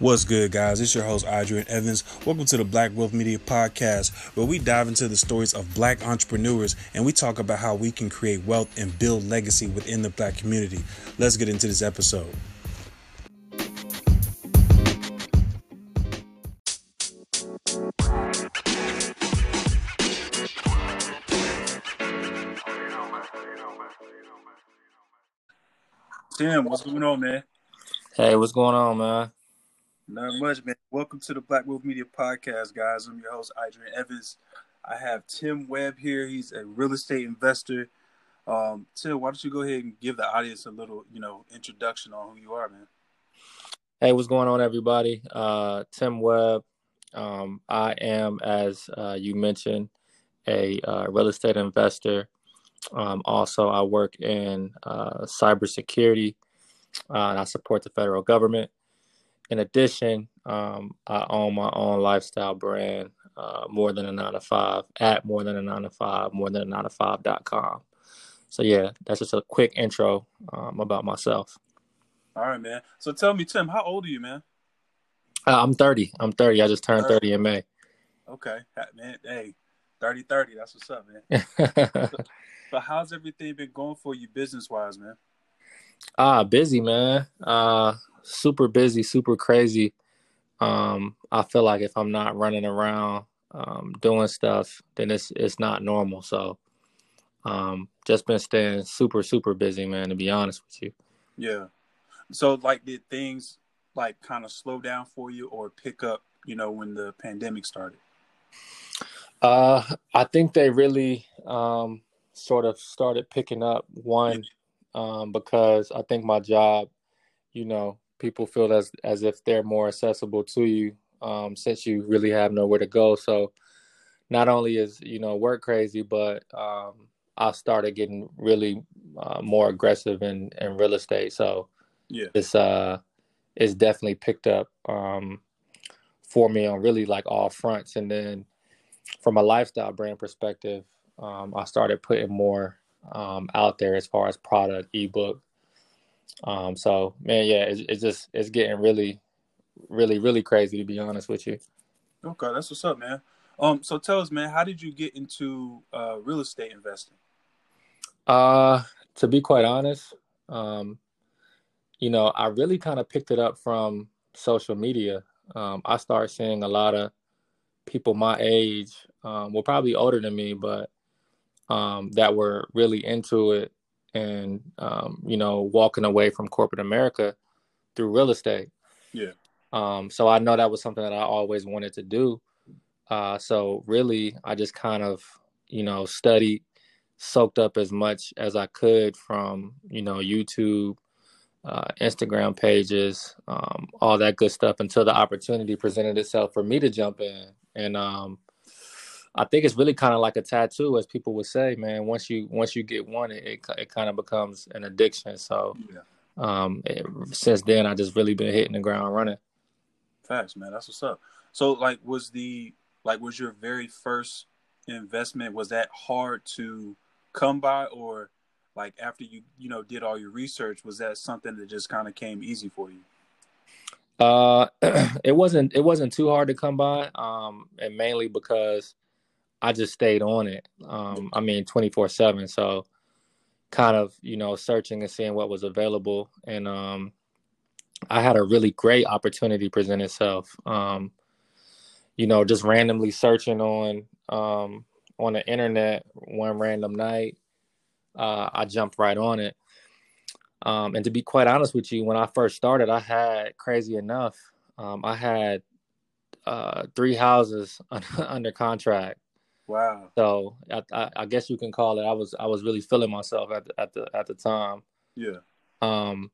What's good, guys? It's your host, Adrian Evans. Welcome to the Black Wealth Media Podcast, where we dive into the stories of black entrepreneurs and we talk about how we can create wealth and build legacy within the black community. Let's get into this episode. Tim, what's going on, man? Hey, what's going on, man? Not much, man. Welcome to the Black Wealth Media Podcast, guys. I'm your host, Adrian Evans. I have Tim Webb here. He's a real estate investor. Um, Tim, why don't you go ahead and give the audience a little, you know, introduction on who you are, man? Hey, what's going on, everybody? Uh, Tim Webb. Um, I am, as uh, you mentioned, a uh, real estate investor. Um, also, I work in uh, cybersecurity. Uh, and I support the federal government in addition, um, I own my own lifestyle brand, uh, more than a nine to five at more than a nine to five, more than a nine to five.com. So yeah, that's just a quick intro um, about myself. All right, man. So tell me, Tim, how old are you, man? Uh, I'm 30. I'm 30. I just turned 30 in May. Okay, man. Hey, 30 30. That's what's up, man. but how's everything been going for you business wise, man? Ah, busy, man. Uh, super busy, super crazy. Um, I feel like if I'm not running around um, doing stuff, then it's it's not normal. So, um, just been staying super super busy, man. To be honest with you. Yeah. So, like, did things like kind of slow down for you, or pick up? You know, when the pandemic started. Uh, I think they really um, sort of started picking up. One, um, because I think my job, you know, people feel as as if they're more accessible to you um, since you really have nowhere to go. So not only is you know work crazy, but um, I started getting really uh, more aggressive in in real estate. So yeah, it's uh it's definitely picked up um, for me on really like all fronts. And then from a lifestyle brand perspective, um, I started putting more um, out there as far as product, ebook, um, so man, yeah, it's, it's just it's getting really, really, really crazy to be honest with you. Okay, that's what's up, man. Um, so tell us, man, how did you get into uh, real estate investing? Uh, to be quite honest, um, you know, I really kind of picked it up from social media. Um, I started seeing a lot of people my age, um, well, probably older than me, but um, that were really into it and um, you know walking away from corporate America through real estate. Yeah. Um, so I know that was something that I always wanted to do. Uh, so really, I just kind of you know studied, soaked up as much as I could from you know YouTube, uh, Instagram pages, um, all that good stuff until the opportunity presented itself for me to jump in. And um, I think it's really kind of like a tattoo, as people would say, man. Once you once you get one, it it, it kind of becomes an addiction. So, yeah. um, it, since then, I just really been hitting the ground running. Facts, man. That's what's up. So, like, was the like was your very first investment was that hard to come by, or like after you you know did all your research, was that something that just kind of came easy for you? Uh, it wasn't it wasn't too hard to come by, um, and mainly because I just stayed on it. Um, I mean, 24 seven. So kind of, you know, searching and seeing what was available. And um, I had a really great opportunity present itself. Um, you know, just randomly searching on um, on the internet one random night, uh, I jumped right on it. Um, and to be quite honest with you, when I first started, I had crazy enough, um, I had uh, three houses under contract Wow. So I, I, I, guess you can call it. I was I was really feeling myself at the, at the at the time. Yeah. Um,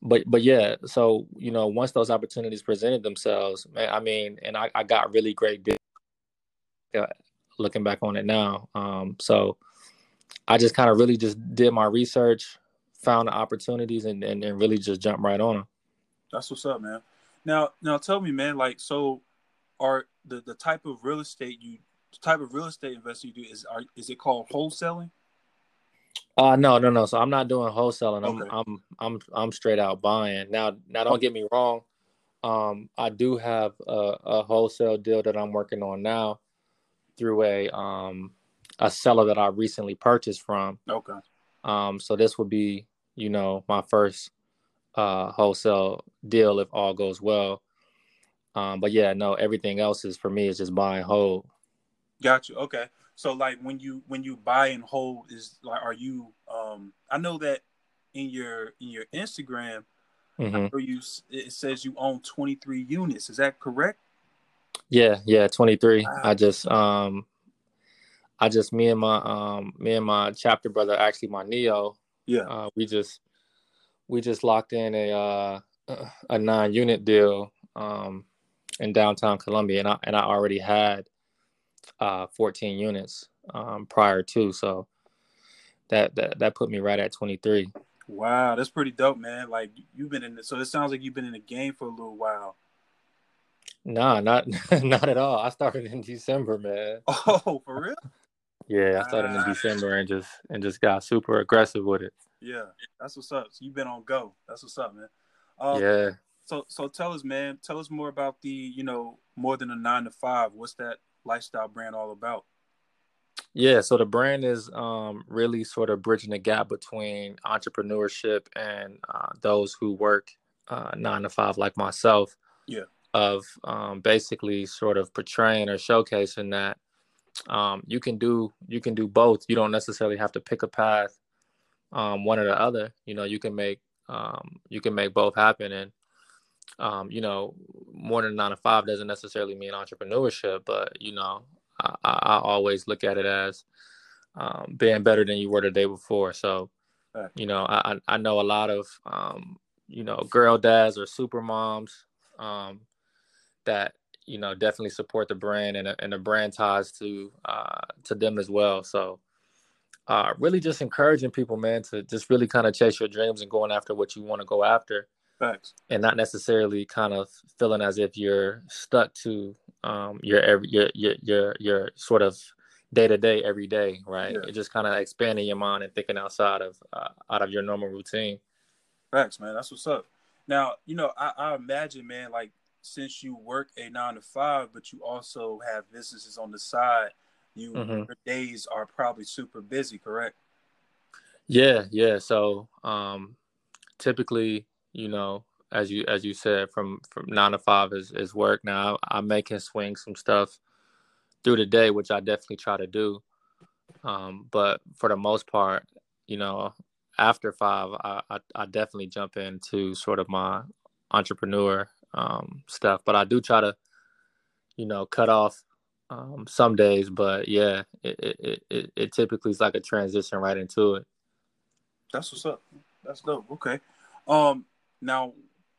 but but yeah. So you know, once those opportunities presented themselves, man, I mean, and I, I got really great. Uh, looking back on it now, um, so I just kind of really just did my research, found the opportunities, and, and and really just jumped right on them. That's what's up, man. Now now tell me, man, like so, are the the type of real estate you type of real estate investing you do is are, is it called wholesaling? Uh no, no, no. So I'm not doing wholesaling. I'm. I'm I'm I'm straight out buying. Now now don't get me wrong. um, I do have a, a, wholesale deal that I'm working on now through a um, a seller that I recently purchased from. Okay. Um, so this would be, you know, my first uh, wholesale deal if all goes well. Um, but yeah, no, everything else is for me is just buy and hold. Got you. Okay. So like when you when you buy and hold is like are you um I know that in your in your Instagram mm-hmm. you it says you own 23 units. Is that correct? Yeah, yeah, 23. Wow. I just um I just me and my um me and my chapter brother, actually my Neo. Yeah. Uh, we just we just locked in a uh a nine unit deal um in downtown Columbia and I and I already had uh 14 units um prior to so that that that put me right at 23. Wow, that's pretty dope, man. Like you've been in, the, so it sounds like you've been in the game for a little while. Nah, not not at all. I started in December, man. Oh, for real? yeah, I started in December and just and just got super aggressive with it. Yeah, that's what's up. So you've been on go. That's what's up, man. Um, yeah. So so tell us, man. Tell us more about the you know more than a nine to five. What's that lifestyle brand all about? Yeah, so the brand is um, really sort of bridging the gap between entrepreneurship and uh, those who work uh, nine to five, like myself. Yeah. Of um, basically sort of portraying or showcasing that um, you can do you can do both. You don't necessarily have to pick a path, um, one or the other. You know, you can make um, you can make both happen. And um, you know, more than nine to five doesn't necessarily mean entrepreneurship, but you know, I, I always look at it as um, being better than you were the day before. So, you know, I I know a lot of um, you know girl dads or super moms um, that you know definitely support the brand and and the brand ties to uh, to them as well. So. Uh, really just encouraging people, man, to just really kind of chase your dreams and going after what you want to go after. Thanks. And not necessarily kind of feeling as if you're stuck to um, your every your your your, your sort of day to day every day, right? Yeah. just kind of expanding your mind and thinking outside of uh, out of your normal routine. Facts, man. That's what's up. Now, you know, I, I imagine, man, like since you work a nine to five, but you also have businesses on the side, you mm-hmm. your days are probably super busy, correct? Yeah, yeah. So um typically, you know, as you as you said, from from nine to five is is work. Now I, I make him swing some stuff through the day, which I definitely try to do. Um, but for the most part, you know, after five, I, I, I definitely jump into sort of my entrepreneur um, stuff. But I do try to, you know, cut off um, some days. But yeah, it, it, it, it typically is like a transition right into it. That's what's up. That's dope. Okay. Um, now,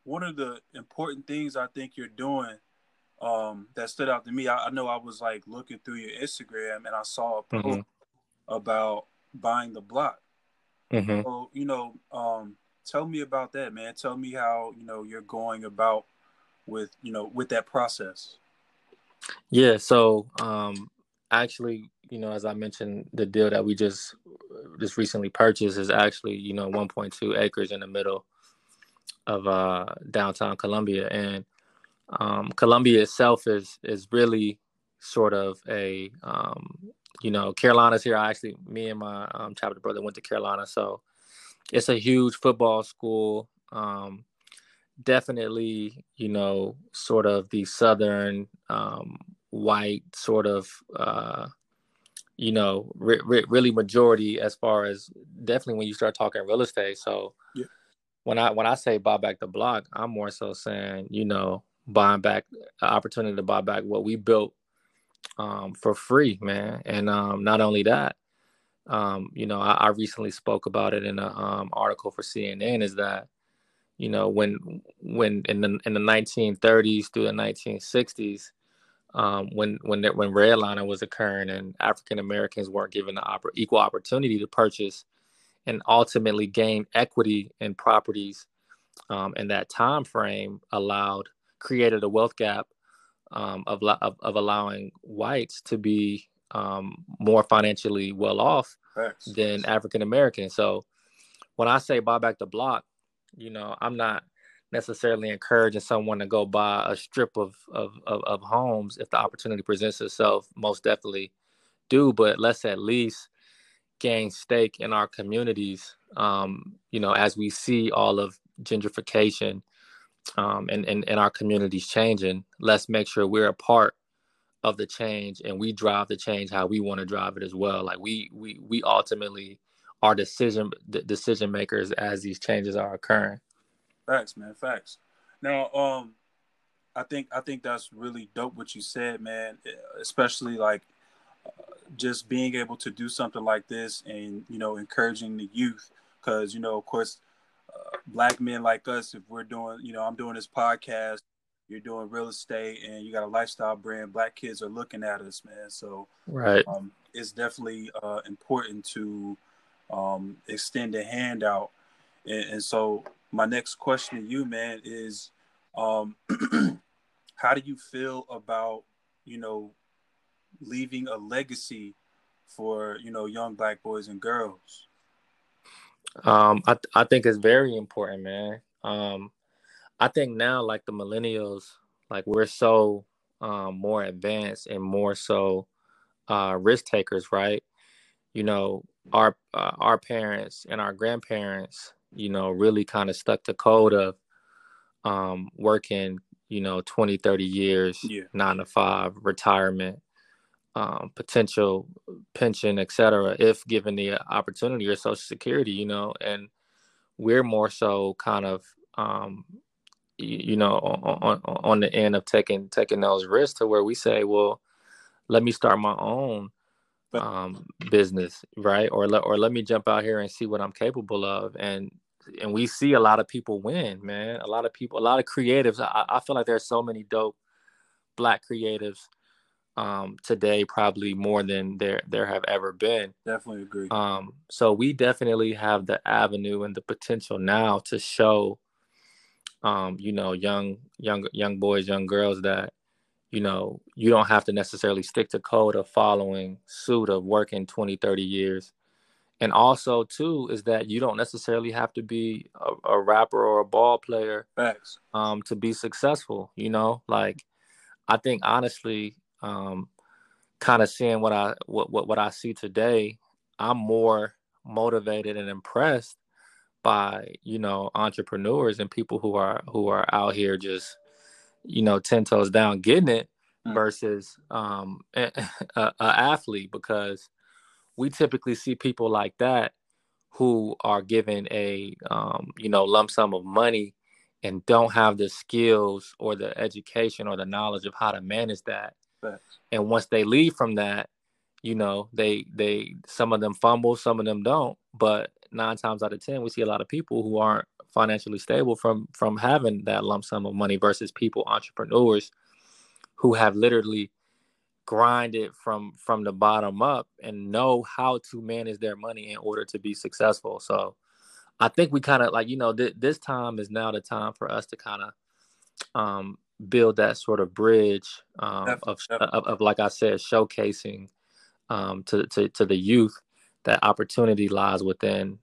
one of the important things I think you're doing um, that stood out to me, I, I, know I was like looking through your Instagram and I saw a post mm-hmm. about buying the block. Mm-hmm. So, you know, um, tell me about that, man. Tell me how, you know, you're going about with, you know, with that process. Yeah. So, um, actually, you know, as I mentioned, the deal that we just just recently purchased is actually, you know, 1.2 acres in the middle of uh, downtown Columbia, and um, Columbia itself is is really sort of a um, you know Carolina's here. I actually, me and my um, chapter brother went to Carolina, so it's a huge football school. Um, definitely, you know, sort of the southern um, white sort of. Uh, you know, re- re- really majority as far as definitely when you start talking real estate. So, yeah when I when I say buy back the block, I'm more so saying, you know, buying back opportunity to buy back what we built um, for free, man. And um, not only that, um, you know, I, I, recently spoke about it in an um, article for CNN. Is that you know when when in the in the 1930s through the 1960s, um, when when when redlining was occurring and African Americans weren't given the equal opportunity to purchase and ultimately gain equity in properties um, and that time frame allowed created a wealth gap um, of, of, of allowing whites to be um, more financially well off Thanks. than African Americans. So when I say buy back the block, you know, I'm not necessarily encouraging someone to go buy a strip of, of, of, of homes if the opportunity presents itself. Most definitely do, but let's at least gain stake in our communities. Um, you know, as we see all of gentrification um, and, and, and our communities changing, let's make sure we're a part of the change and we drive the change how we want to drive it as well. Like we we we ultimately are decision decision makers as these changes are occurring. Facts, man. Facts. Now, um, I think I think that's really dope what you said, man. Especially like just being able to do something like this and you know encouraging the youth. Because you know of course uh, black men like us if we're doing you know i'm doing this podcast you're doing real estate and you got a lifestyle brand black kids are looking at us man. So right. um, it's definitely uh, important to um, extend a hand out. And, and, so my next question to you man is um, how do you feel about you know leaving a legacy for you know young black boys and girls um i, I think it's very important man um I think now, like the millennials, like we're so um, more advanced and more so uh, risk takers, right? You know, our uh, our parents and our grandparents, you know, really kind of stuck to code of um, working, you know, 20, 30 years, yeah. nine to five, retirement, um, potential pension, etc. If given the opportunity or Social Security, you know, and we're more so kind of um, you know on, on the end of taking taking those risks to where we say well let me start my own um, business right? Or let or let me jump out here and see what i'm capable of. And and we see a lot of people win man. A lot of people a lot of creatives. I, I feel like there's so many dope black creatives um, today probably more than there there have ever been definitely agree um, so we definitely have the avenue and the potential now to show um, you know, young young young boys, young girls that you know, you don't have to necessarily stick to code of following suit of working 20, 30 years. And also too is that you don't necessarily have to be a, a rapper or a ball player Facts. um to be successful, you know? Like I think honestly, um kind of seeing what I what, what what I see today, I'm more motivated and impressed by you know entrepreneurs and people who are who are out here just you know ten toes down getting it mm. versus um a, a, athlete because we typically see people like that who are given a um, you know lump sum of money and don't have the skills or the education or the knowledge of how to manage that and once they leave from that you know they they some of them fumble some of them don't. But nine times out of ten we see a lot of people who aren't financially stable from from having that lump sum of money versus people entrepreneurs who have literally grinded from from the bottom up and know how to manage their money in order to be successful. So i think we kind of like you know th- this time is now the time for us to kind of um build that sort of bridge um, of, of, of like i said showcasing um, to, to to the youth that opportunity lies within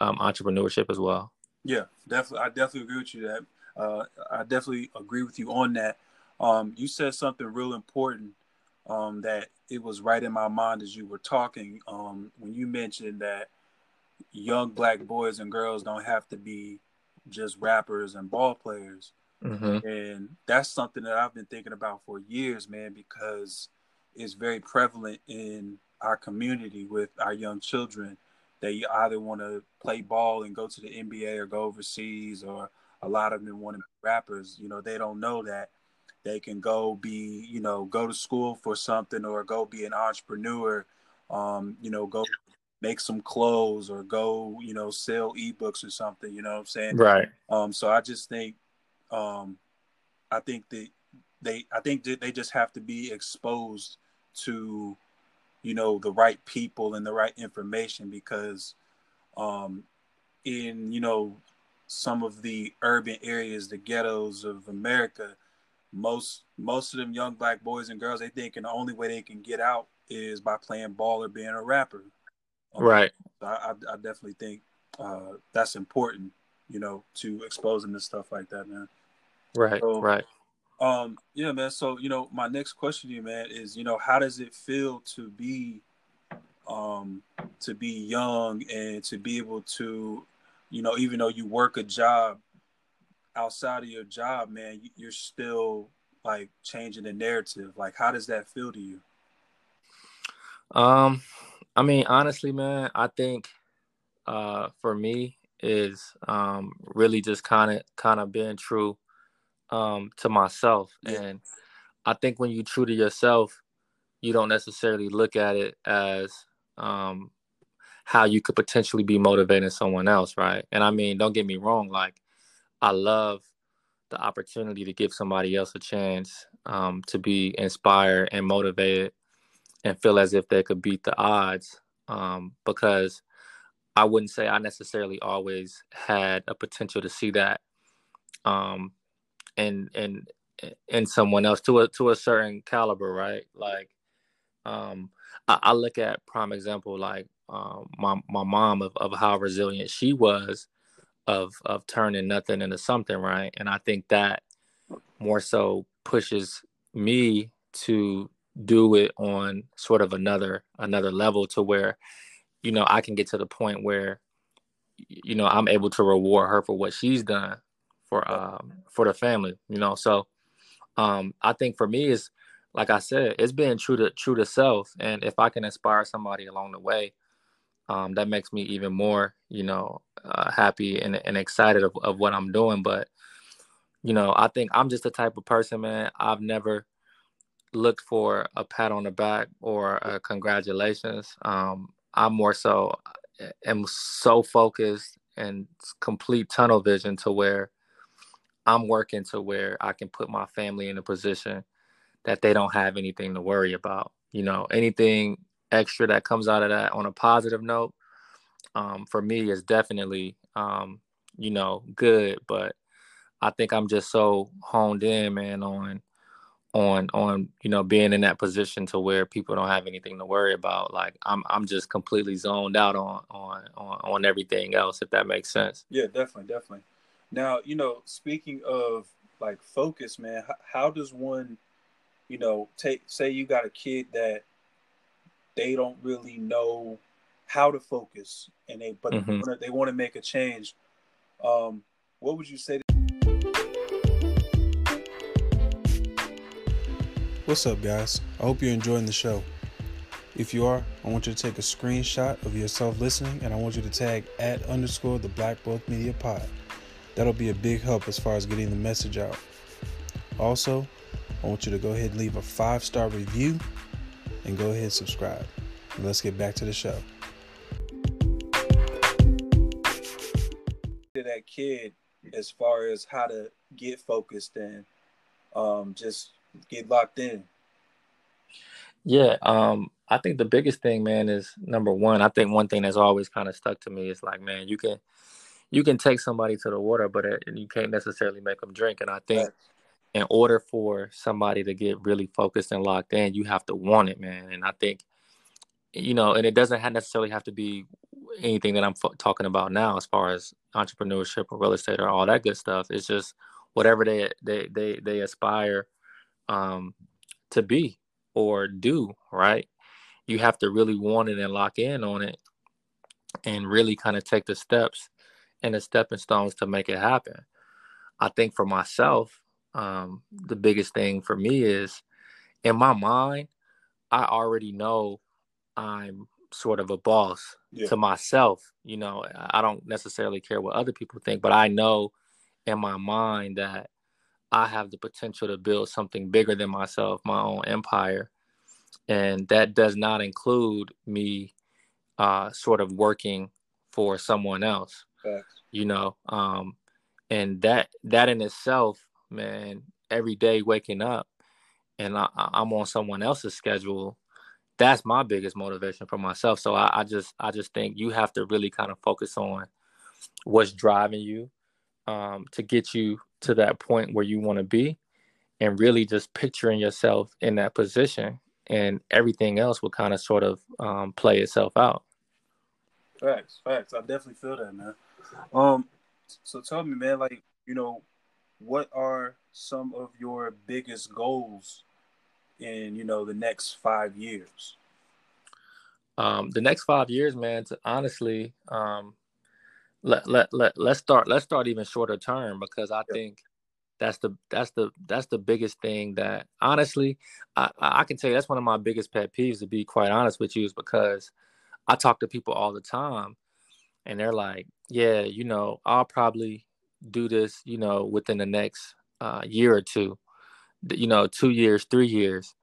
um, entrepreneurship as well. Yeah, definitely. I definitely agree with you that. Uh, I definitely agree with you on that. Um, you said something real important um, that it was right in my mind as you were talking um, when you mentioned that young black boys and girls don't have to be just rappers and ball players. Mm-hmm. And that's something that I've been thinking about for years, man, because it's very prevalent in our community with our young children. They either want to play ball and go to the NBA or go overseas, or a lot of them want to be rappers. You know, they don't know that they can go be, you know, go to school for something or go be an entrepreneur. Um, you know, go make some clothes or go, you know, sell ebooks or something. You know what I'm saying? Right. Um, so I just think, um, I think that they, I think that they just have to be exposed to you know the right people and the right information because um in you know some of the urban areas the ghettos of america most most of them young black boys and girls they think the only way they can get out is by playing ball or being a rapper um, right I, I, I definitely think uh that's important you know, to expose them to stuff like that, man. Right, So, right. Um, yeah, man. So, you know, my next question to you, man, is, you know, how does it feel to be um to be young and to be able to, you know, even though you work a job outside of your job, man, you- you're still like changing the narrative. Like how does that feel to you? Um, I mean, honestly, man, I think uh for me is um really just kind of kind of being true um to myself. Yeah. And I think when you true to yourself, you don't necessarily look at it as um how you could potentially be motivating someone else, right? And I mean, don't get me wrong, like I love the opportunity to give somebody else a chance um, to be inspired and motivated and feel as if they could beat the odds um, because I wouldn't say I necessarily always had a potential to see that um, in in in someone else to a to a certain caliber, right? Like um, I, I look at prime example like um, my my mom of, of how resilient she was of of turning nothing into something, right? And I think that more so pushes me to do it on sort of another another level to where you know I can get to the point where you know I'm able to reward her for what she's done for um for the family, you know. So um I think for me is like I said, it's being true to true to self and if I can inspire somebody along the way, um that makes me even more, you know, uh, happy and, and excited of, of what I'm doing. But you know, I think I'm just the type of person, man. I've never looked for a pat on the back or a congratulations. Um, I'm more so am so focused and complete tunnel vision to where I'm working to where I can put my family in a position that they don't have anything to worry about. You know, anything extra that comes out of that on a positive note, um, for me is definitely, um, you know, good. But I think I'm just so honed in, man, on on on you know being in that position to where people don't have anything to worry about. Like I'm I'm just completely zoned out on on on, on everything else, if that makes sense. Yeah, definitely, definitely. Now, you know, speaking of like focus, man, how, how does one, you know, take say you got a kid that they don't really know how to focus, and they but Mhm. they wanna- they want to make a change. Um, what would you say? What's up, guys? I hope you're enjoying the show. If you are, I want you to take a screenshot of yourself listening, and I want you to tag at underscore the Black Book Media Pod. That'll be a big help as far as getting the message out. Also, I want you to go ahead and leave a five star review and go ahead and subscribe. And let's get back to the show. To that kid, as far as how to get focused and um, just get locked in. Yeah, um, I think the biggest thing, man, is number one. I think one thing that's always kind of stuck to me is like, man, you can you can take somebody to the water, but it, you can't necessarily make them drink. And I think in order for somebody to get really focused and locked in, you have to want it, man. And I think, you know, and it doesn't have necessarily have to be anything that I'm fo- talking about now, as far as entrepreneurship or real estate or all that good stuff. It's just whatever they they they they aspire um, to be or do, right? You have to really want it and lock in on it, and really kind of take the steps and the stepping stones to make it happen. I think for myself, um, the biggest thing for me is in my mind, I already know I'm sort of a boss Yeah. to myself. You know, I I don't necessarily care what other people think, but I know in my mind that I have the potential to build something bigger than myself, my own empire. And that does not include me uh, sort of working for someone else You know um and that that in itself man every day waking up and I, I- i'm on someone else's schedule that's my biggest motivation for myself so I, I just i just think you have to really kind of focus on what's driving you um to get you to that point where you want to be and really just picturing yourself in that position and everything else will kind of sort of um, play itself out Facts, facts. I definitely feel that, man. Um, So tell me, man, like you know, what are some of your biggest goals in you know the next five years? Um, the next five years, man. To honestly, um, let let let let's start let's start even shorter term because I yeah. think that's the that's the that's the biggest thing that honestly I, I can tell you that's one of my biggest pet peeves to be quite honest with you is because I talk to people all the time and they're like, yeah, you know, I'll probably do this, you know, within the next uh, year or two, you know, two years, three years.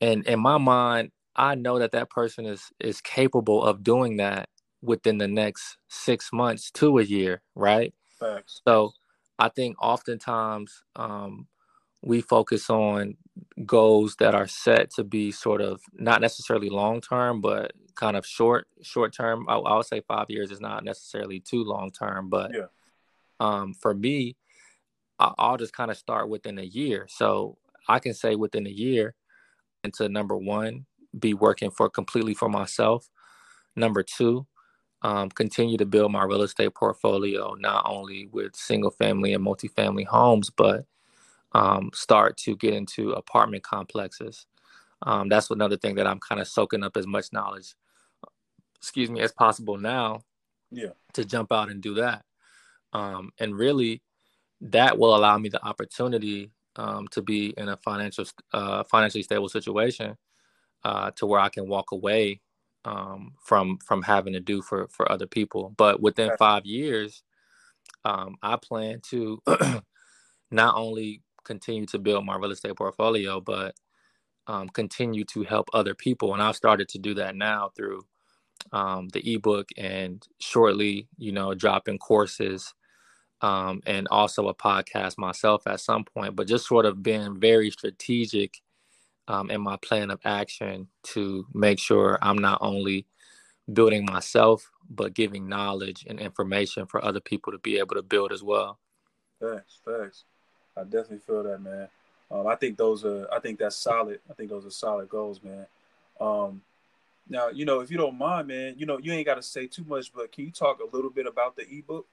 And in my mind, I know that that person is is capable of doing that within the next six months to a year, right? Facts. So I think oftentimes um, we focus on goals that are set to be sort of not necessarily long term, but kind of short short term. I, I, would say five years is not necessarily too long term, but yeah. um, for me, I, I'll just kind of start within a year. So I can say within a year, and into number one, be working for completely for myself. Number two, um, continue to build my real estate portfolio, not only with single family and multifamily homes, but um, start to get into apartment complexes. Um, that's another thing that I'm kind of soaking up as much knowledge, excuse me, as possible now. Yeah. To jump out and do that, um, and really, that will allow me the opportunity um, to be in a financial, uh, financially stable situation, uh, to where I can walk away um, from from having to do for for other people. But within five years, um, I plan to not only continue to build my real estate portfolio, but um, continue to help other people. And I've started to do that now through um, the ebook and shortly, you know, dropping courses um, and also a podcast myself at some point. But just sort of being very strategic um, in my plan of action to make sure I'm not only building myself, but giving knowledge and information for other people to be able to build as well. Thanks, thanks. I definitely feel that, man. Um, I think those are, I think that's solid. I think those are solid goals, man. Um, now, you know, if you don't mind, man, you know, you ain't got to say too much, but can you talk a little bit about the ebook?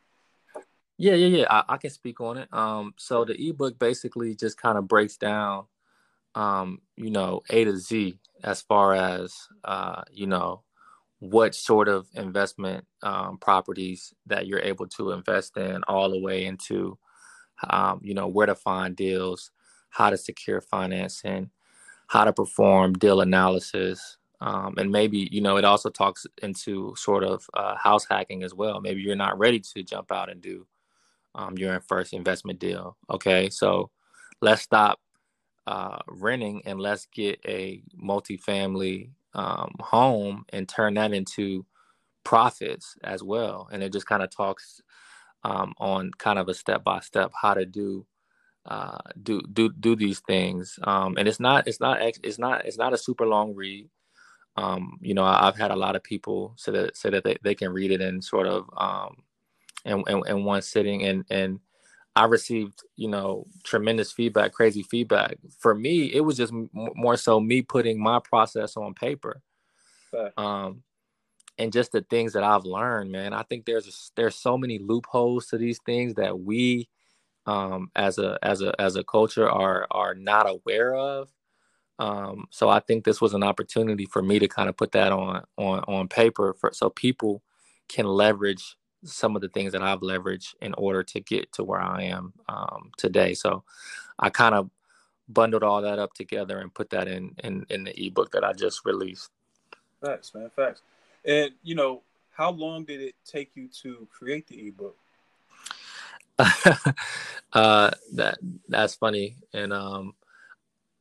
Yeah, yeah, yeah. I, I can speak on it. Um, so the ebook basically just kind of breaks down um, you know, A to Z as far as uh, you know, what sort of investment um, properties that you're able to invest in, all the way into, um, you know, where to find deals, how to secure financing, how to perform deal analysis, um, and maybe you know it also talks into sort of uh, house hacking as well. Maybe you're not ready to jump out and do um, your first investment deal. Okay, so let's stop uh, renting and let's get a multifamily um, home and turn that into profits as well. And it just kind of talks um, on kind of a step by step how to do uh, do do do these things. Um, and it's not it's not it's not it's not a super long read. Um, you know, I, have had a lot of people say that say that they, they can read it in sort of um, in, in, in one sitting and and I received, you know, tremendous feedback, crazy feedback. For me, it was just m- more so me putting my process on paper. Um, and just the things that I've learned, man. I think there's there's so many loopholes to these things that we, um, as a as a as a culture, are are not aware of. Um, so I think this was an opportunity for me to kind of put that on on on paper for so people can leverage some of the things that I've leveraged in order to get to where I am um, today. So I kind of bundled all that up together and put that in, in in the ebook that I just released. Facts, man, facts. And you know, how long did it take you to create the ebook? uh, that that's funny, and um,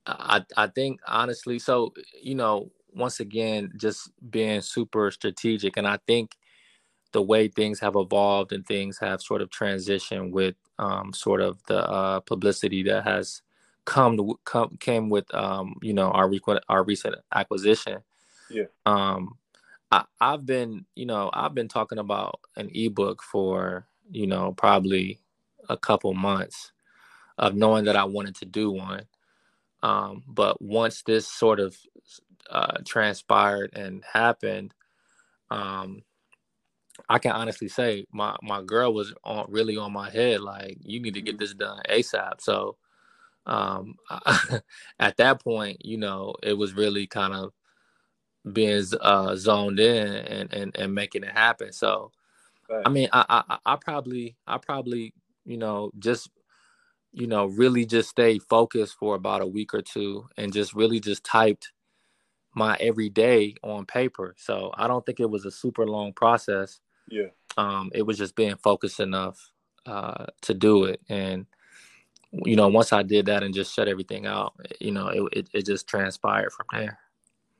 I I think honestly, so you know, once again, just being super strategic, and I think the way things have evolved and things have sort of transitioned with um, sort of the uh, publicity that has come to come came with um, you know our recent our recent acquisition. Yeah. Um, I, I've been you know I've been talking about an ebook for you know probably a couple months of knowing that I wanted to do one. Um, but once this sort of uh, transpired and happened, um, I can honestly say my my girl was on really on my head like you need to get this done ASAP. So um at that point, you know, it was really kind of being uh zoned in and and, and making it happen. So right. I mean, I, I I probably I probably, you know, just you know, really just stayed focused for about a week or two and just really just typed my everyday on paper. So I don't think it was a super long process. Yeah. Um, it was just being focused enough uh, to do it, and you know, once I did that and just shut everything out, you know, it it, it just transpired from there.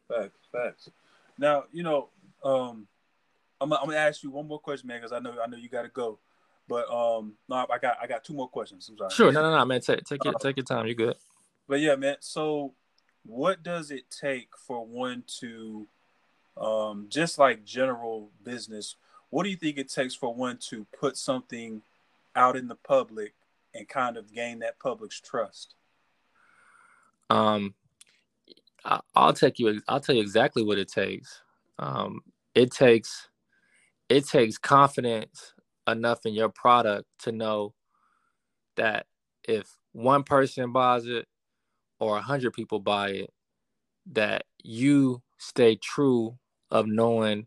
Facts, facts. Now, you know, um, I'm, I'm gonna ask you one more question, man, because I know I know you got to go. But um, no, I got I got two more questions. I'm sorry. Sure, no, no, no, man. Take take your uh, take your time. You're good. But yeah, man. So, what does it take for one to, um, just like general business? What do you think it takes for one to put something out in the public and kind of gain that public's trust? Um, I, will take you. I'll tell you exactly what it takes. Um, it takes it takes confidence enough in your product to know that if one person buys it or a hundred people buy it, that you stay true of knowing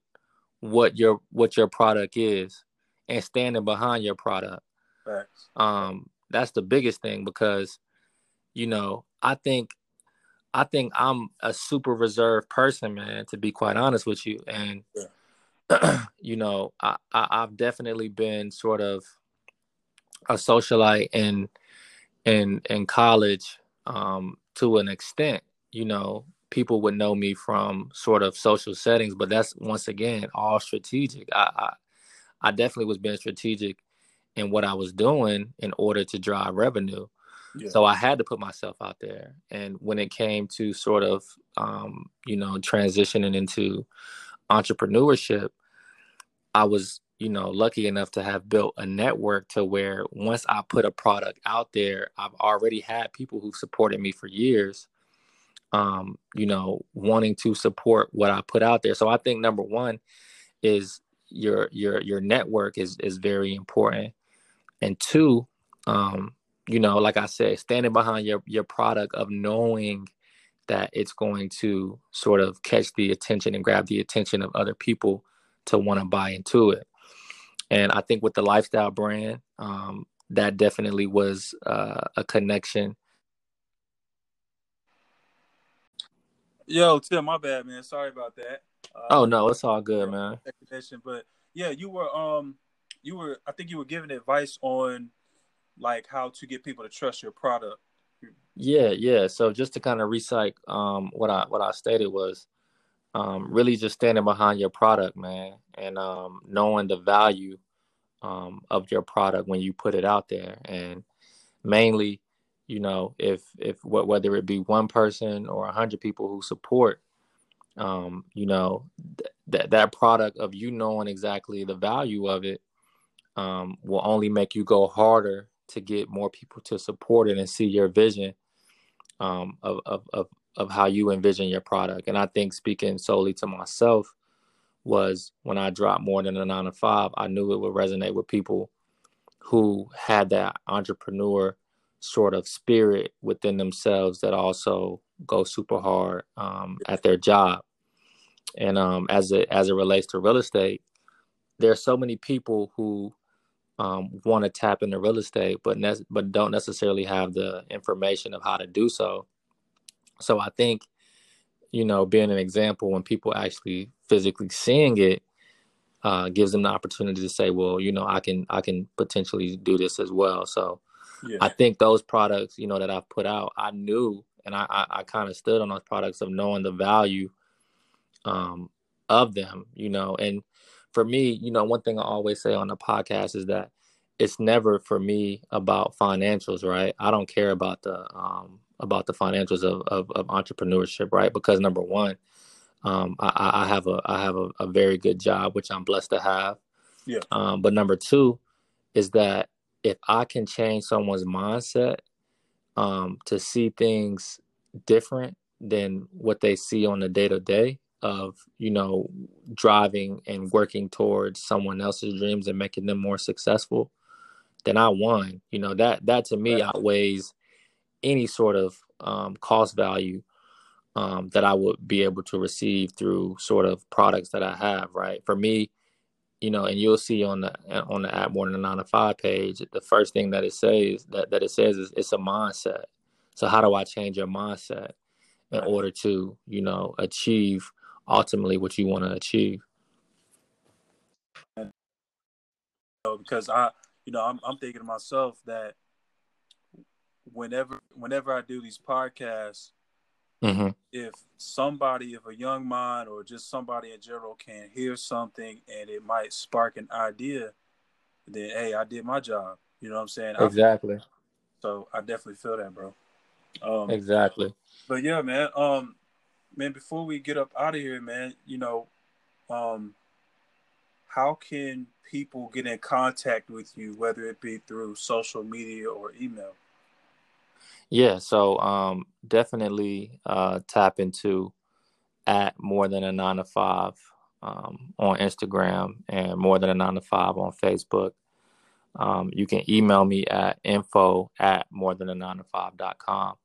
what your what your product is and standing behind your product. Thanks. Um, that's the biggest thing because, you know, I think I think I'm a super reserved person, man, to be quite honest with you. And yeah. you know, I, I have definitely been sort of a socialite in in in college um to an extent, you know, people would know me from sort of social settings, but that's once again all strategic. I, I, I definitely was being strategic in what I was doing in order to drive revenue. So I had to put myself out there. And when it came to sort of, um, you know, transitioning into entrepreneurship, I was, you know, lucky enough to have built a network to where once I put a product out there, I've already had people who supported me for years um, you know, wanting to support what I put out there. So I think number one is your your your network is is very important, and two, um, you know, like I said, standing behind your your product of knowing that it's going to sort of catch the attention and grab the attention of other people to want to buy into it. And I think with the lifestyle brand, um, that definitely was uh, a connection Yo, Tim, my bad, man. Sorry about that. Uh, oh no, it's all good, man. But yeah, you were um, you were I think you were giving advice on like how to get people to trust your product. Yeah, yeah. So just to kind of recite um what I what I stated was um really just standing behind your product, man, and um knowing the value um of your product when you put it out there and mainly you know if if whether it be one person or a hundred people who support um you know th- that that product of you knowing exactly the value of it um will only make you go harder to get more people to support it and see your vision um of of of, of how you envision your product and i think speaking solely to myself was when i dropped more than a nine to five i knew it would resonate with people who had that entrepreneur sort of spirit within themselves that also go super hard um, at their job. And um, as it as it relates to real estate, there are so many people who um, want to tap into real estate, but ne- but don't necessarily have the information of how to do so. So I think, you know, being an example when people actually physically seeing it uh, gives them the opportunity to say, well, you know, I can I can potentially do this as well. So yeah. I think those products, you know, that I've put out, I knew and I, I, I kind of stood on those products of knowing the value um, of them, you know. And for me, you know, one thing I always say on the podcast is that it's never for me about financials, right? I don't care about the um, about the financials of, of, of entrepreneurship, right? Because number one, um, I, I, have a I have a, a, very good job, which I'm blessed to have. Yeah. Um, but number two is that if I can change someone's mindset um, to see things different than what they see on the day to day, of you know driving and working towards someone else's dreams and making them more successful then i won. You know that that to me outweighs any sort of um, cost value um, that i would be able to receive through sort of products that i have right? For me you know and you'll see on the on the app more than a nine to five page the first thing that it says that, that it says is it's a mindset. So how do i change your mindset in order to you know achieve ultimately what you want to achieve. So, because i you know I'm, I'm thinking to myself that whenever whenever i do these podcasts mm-hmm. if somebody if a young mind or just somebody in general can hear something and it might spark an idea then hey i did my job. You know what i'm saying? Exactly. I, so i definitely feel that bro. Um, exactly. but yeah, man. Um, man, before we get up out of here, man, you know, um, how can people get in contact with you, whether it be through social media or email? Yeah, so um, definitely uh, tap into at more than a nine to five um, on Instagram and more than a nine to five on Facebook. Um, you can email me at info at more than a nine to five dot com.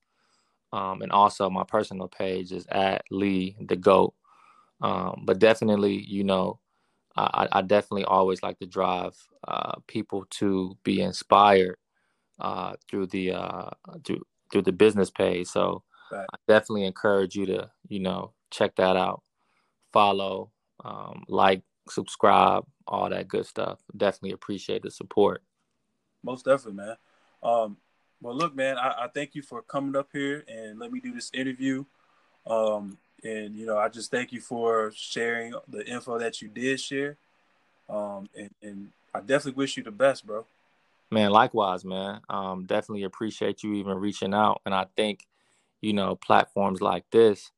Um, and also my personal page is at Lee the Goat. Um, but definitely, you know, I, I, definitely always like to drive uh, people to be inspired uh, through the uh, through through the business page. So right. I definitely encourage you to you know check that out, follow, um, like, subscribe, all that good stuff. Definitely appreciate the support. Most definitely, man. Um, well, look, man, I, I, thank you for coming up here and let me do this interview. Um, and you know, I just thank you for sharing the info that you did share. Um, and, and I definitely wish you the best, bro. Man, likewise, man. Um, definitely appreciate you even reaching out. And I think, you know, platforms like this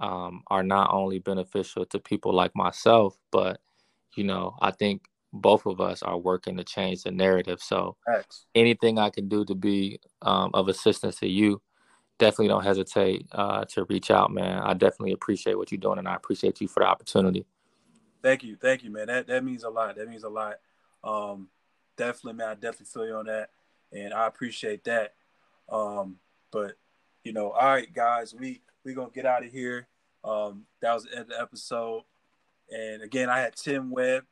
um, are not only beneficial to people like myself, but, you know, I think both of us are working to change the narrative. So Thanks. anything I can do to be um, of assistance to you, definitely don't hesitate uh, to reach out, man. I definitely appreciate what you're doing, and I appreciate you for the opportunity. Thank you, thank you, man. That that means a lot. That means a lot. Um, definitely, man. I definitely feel you on that, and I appreciate that. Um, but you know, all right, guys, we we gonna get out of here. Um, that was the end of the episode. And again, I had Tim Webb,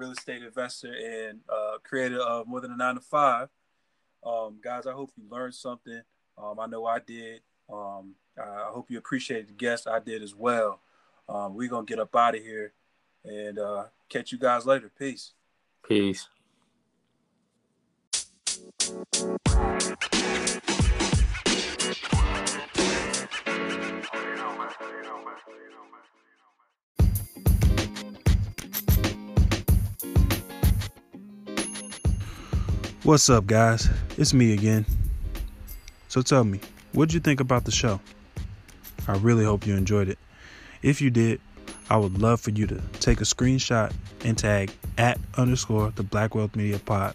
real estate investor and uh, creator of More Than a Nine to Five. Um, guys, I hope you learned something. Um, I know I did. Um, I hope you appreciate the guest. I did as well. Um, we're going to get up out of here and uh, catch you guys later. Peace. Peace. What's up, guys? It's me again. So tell me, what did you think about the show? I really hope you enjoyed it. If you did, I would love for you to take a screenshot and tag at underscore the Black Wealth Media Pod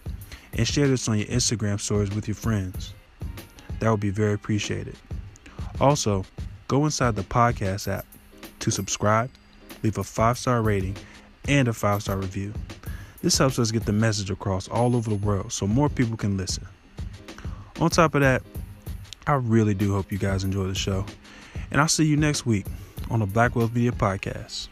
and share this on your Instagram stories with your friends. That would be very appreciated. Also, go inside the podcast app to subscribe, leave a five star rating, and a five star review. This helps us get the message across all over the world so more people can listen. On top of that, I really do hope you guys enjoy the show. And I'll see you next week on the Black Wealth Media Podcast.